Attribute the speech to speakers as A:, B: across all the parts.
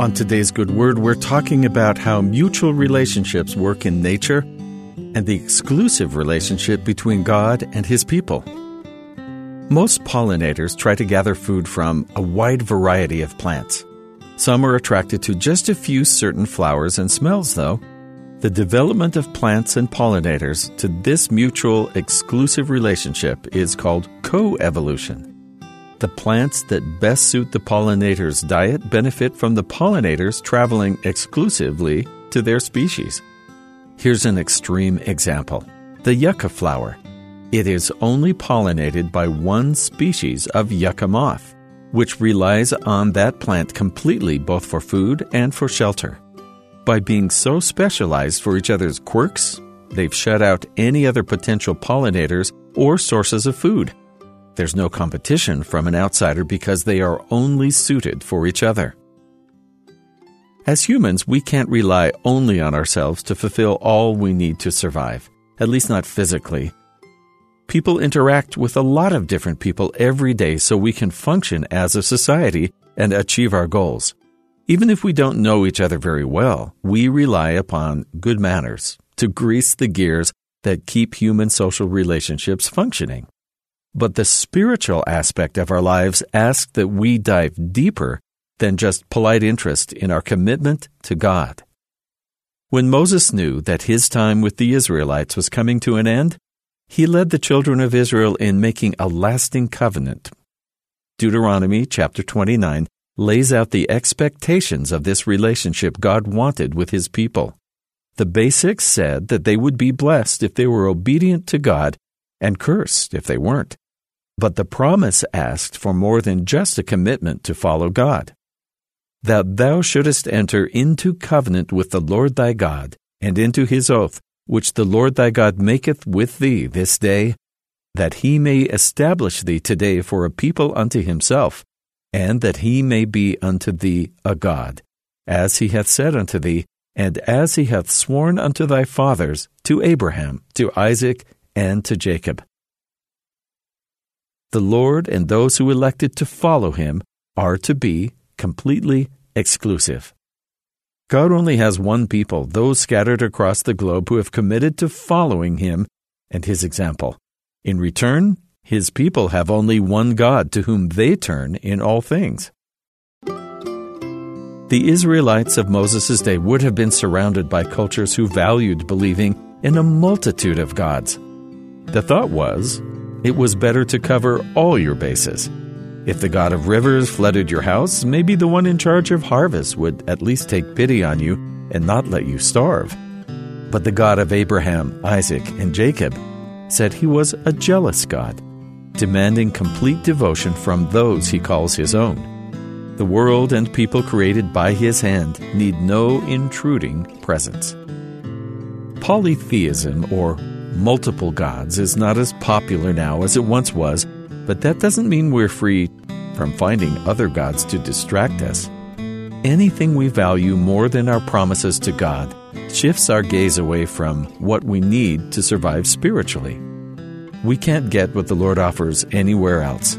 A: On today's Good Word, we're talking about how mutual relationships work in nature and the exclusive relationship between God and His people. Most pollinators try to gather food from a wide variety of plants. Some are attracted to just a few certain flowers and smells, though. The development of plants and pollinators to this mutual exclusive relationship is called coevolution. The plants that best suit the pollinator's diet benefit from the pollinators traveling exclusively to their species. Here's an extreme example the yucca flower. It is only pollinated by one species of yucca moth, which relies on that plant completely both for food and for shelter. By being so specialized for each other's quirks, they've shut out any other potential pollinators or sources of food. There's no competition from an outsider because they are only suited for each other. As humans, we can't rely only on ourselves to fulfill all we need to survive, at least not physically. People interact with a lot of different people every day so we can function as a society and achieve our goals. Even if we don't know each other very well, we rely upon good manners to grease the gears that keep human social relationships functioning. But the spiritual aspect of our lives asks that we dive deeper than just polite interest in our commitment to God. When Moses knew that his time with the Israelites was coming to an end, he led the children of Israel in making a lasting covenant. Deuteronomy chapter 29 lays out the expectations of this relationship God wanted with his people. The basics said that they would be blessed if they were obedient to God and cursed if they weren't. But the promise asked for more than just a commitment to follow God. That thou shouldest enter into covenant with the Lord thy God, and into his oath, which the Lord thy God maketh with thee this day, that he may establish thee today for a people unto himself, and that he may be unto thee a God, as he hath said unto thee, and as he hath sworn unto thy fathers, to Abraham, to Isaac, and to Jacob the Lord and those who elected to follow him are to be completely exclusive. God only has one people, those scattered across the globe who have committed to following him and his example. In return, his people have only one God to whom they turn in all things. The Israelites of Moses' day would have been surrounded by cultures who valued believing in a multitude of gods. The thought was it was better to cover all your bases. If the god of rivers flooded your house, maybe the one in charge of harvest would at least take pity on you and not let you starve. But the God of Abraham, Isaac, and Jacob said he was a jealous God, demanding complete devotion from those he calls his own. The world and people created by his hand need no intruding presence. Polytheism, or multiple gods is not as popular now as it once was, but that doesn't mean we're free from finding other gods to distract us. Anything we value more than our promises to God shifts our gaze away from what we need to survive spiritually. We can't get what the Lord offers anywhere else.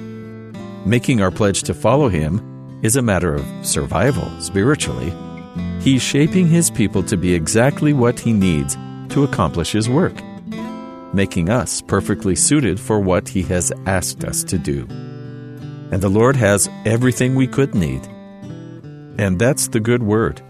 A: Making our pledge to follow Him is a matter of survival spiritually. He's shaping His people to be exactly what He needs to accomplish His work making us perfectly suited for what He has asked us to do. And the Lord has everything we could need. And that's the good word.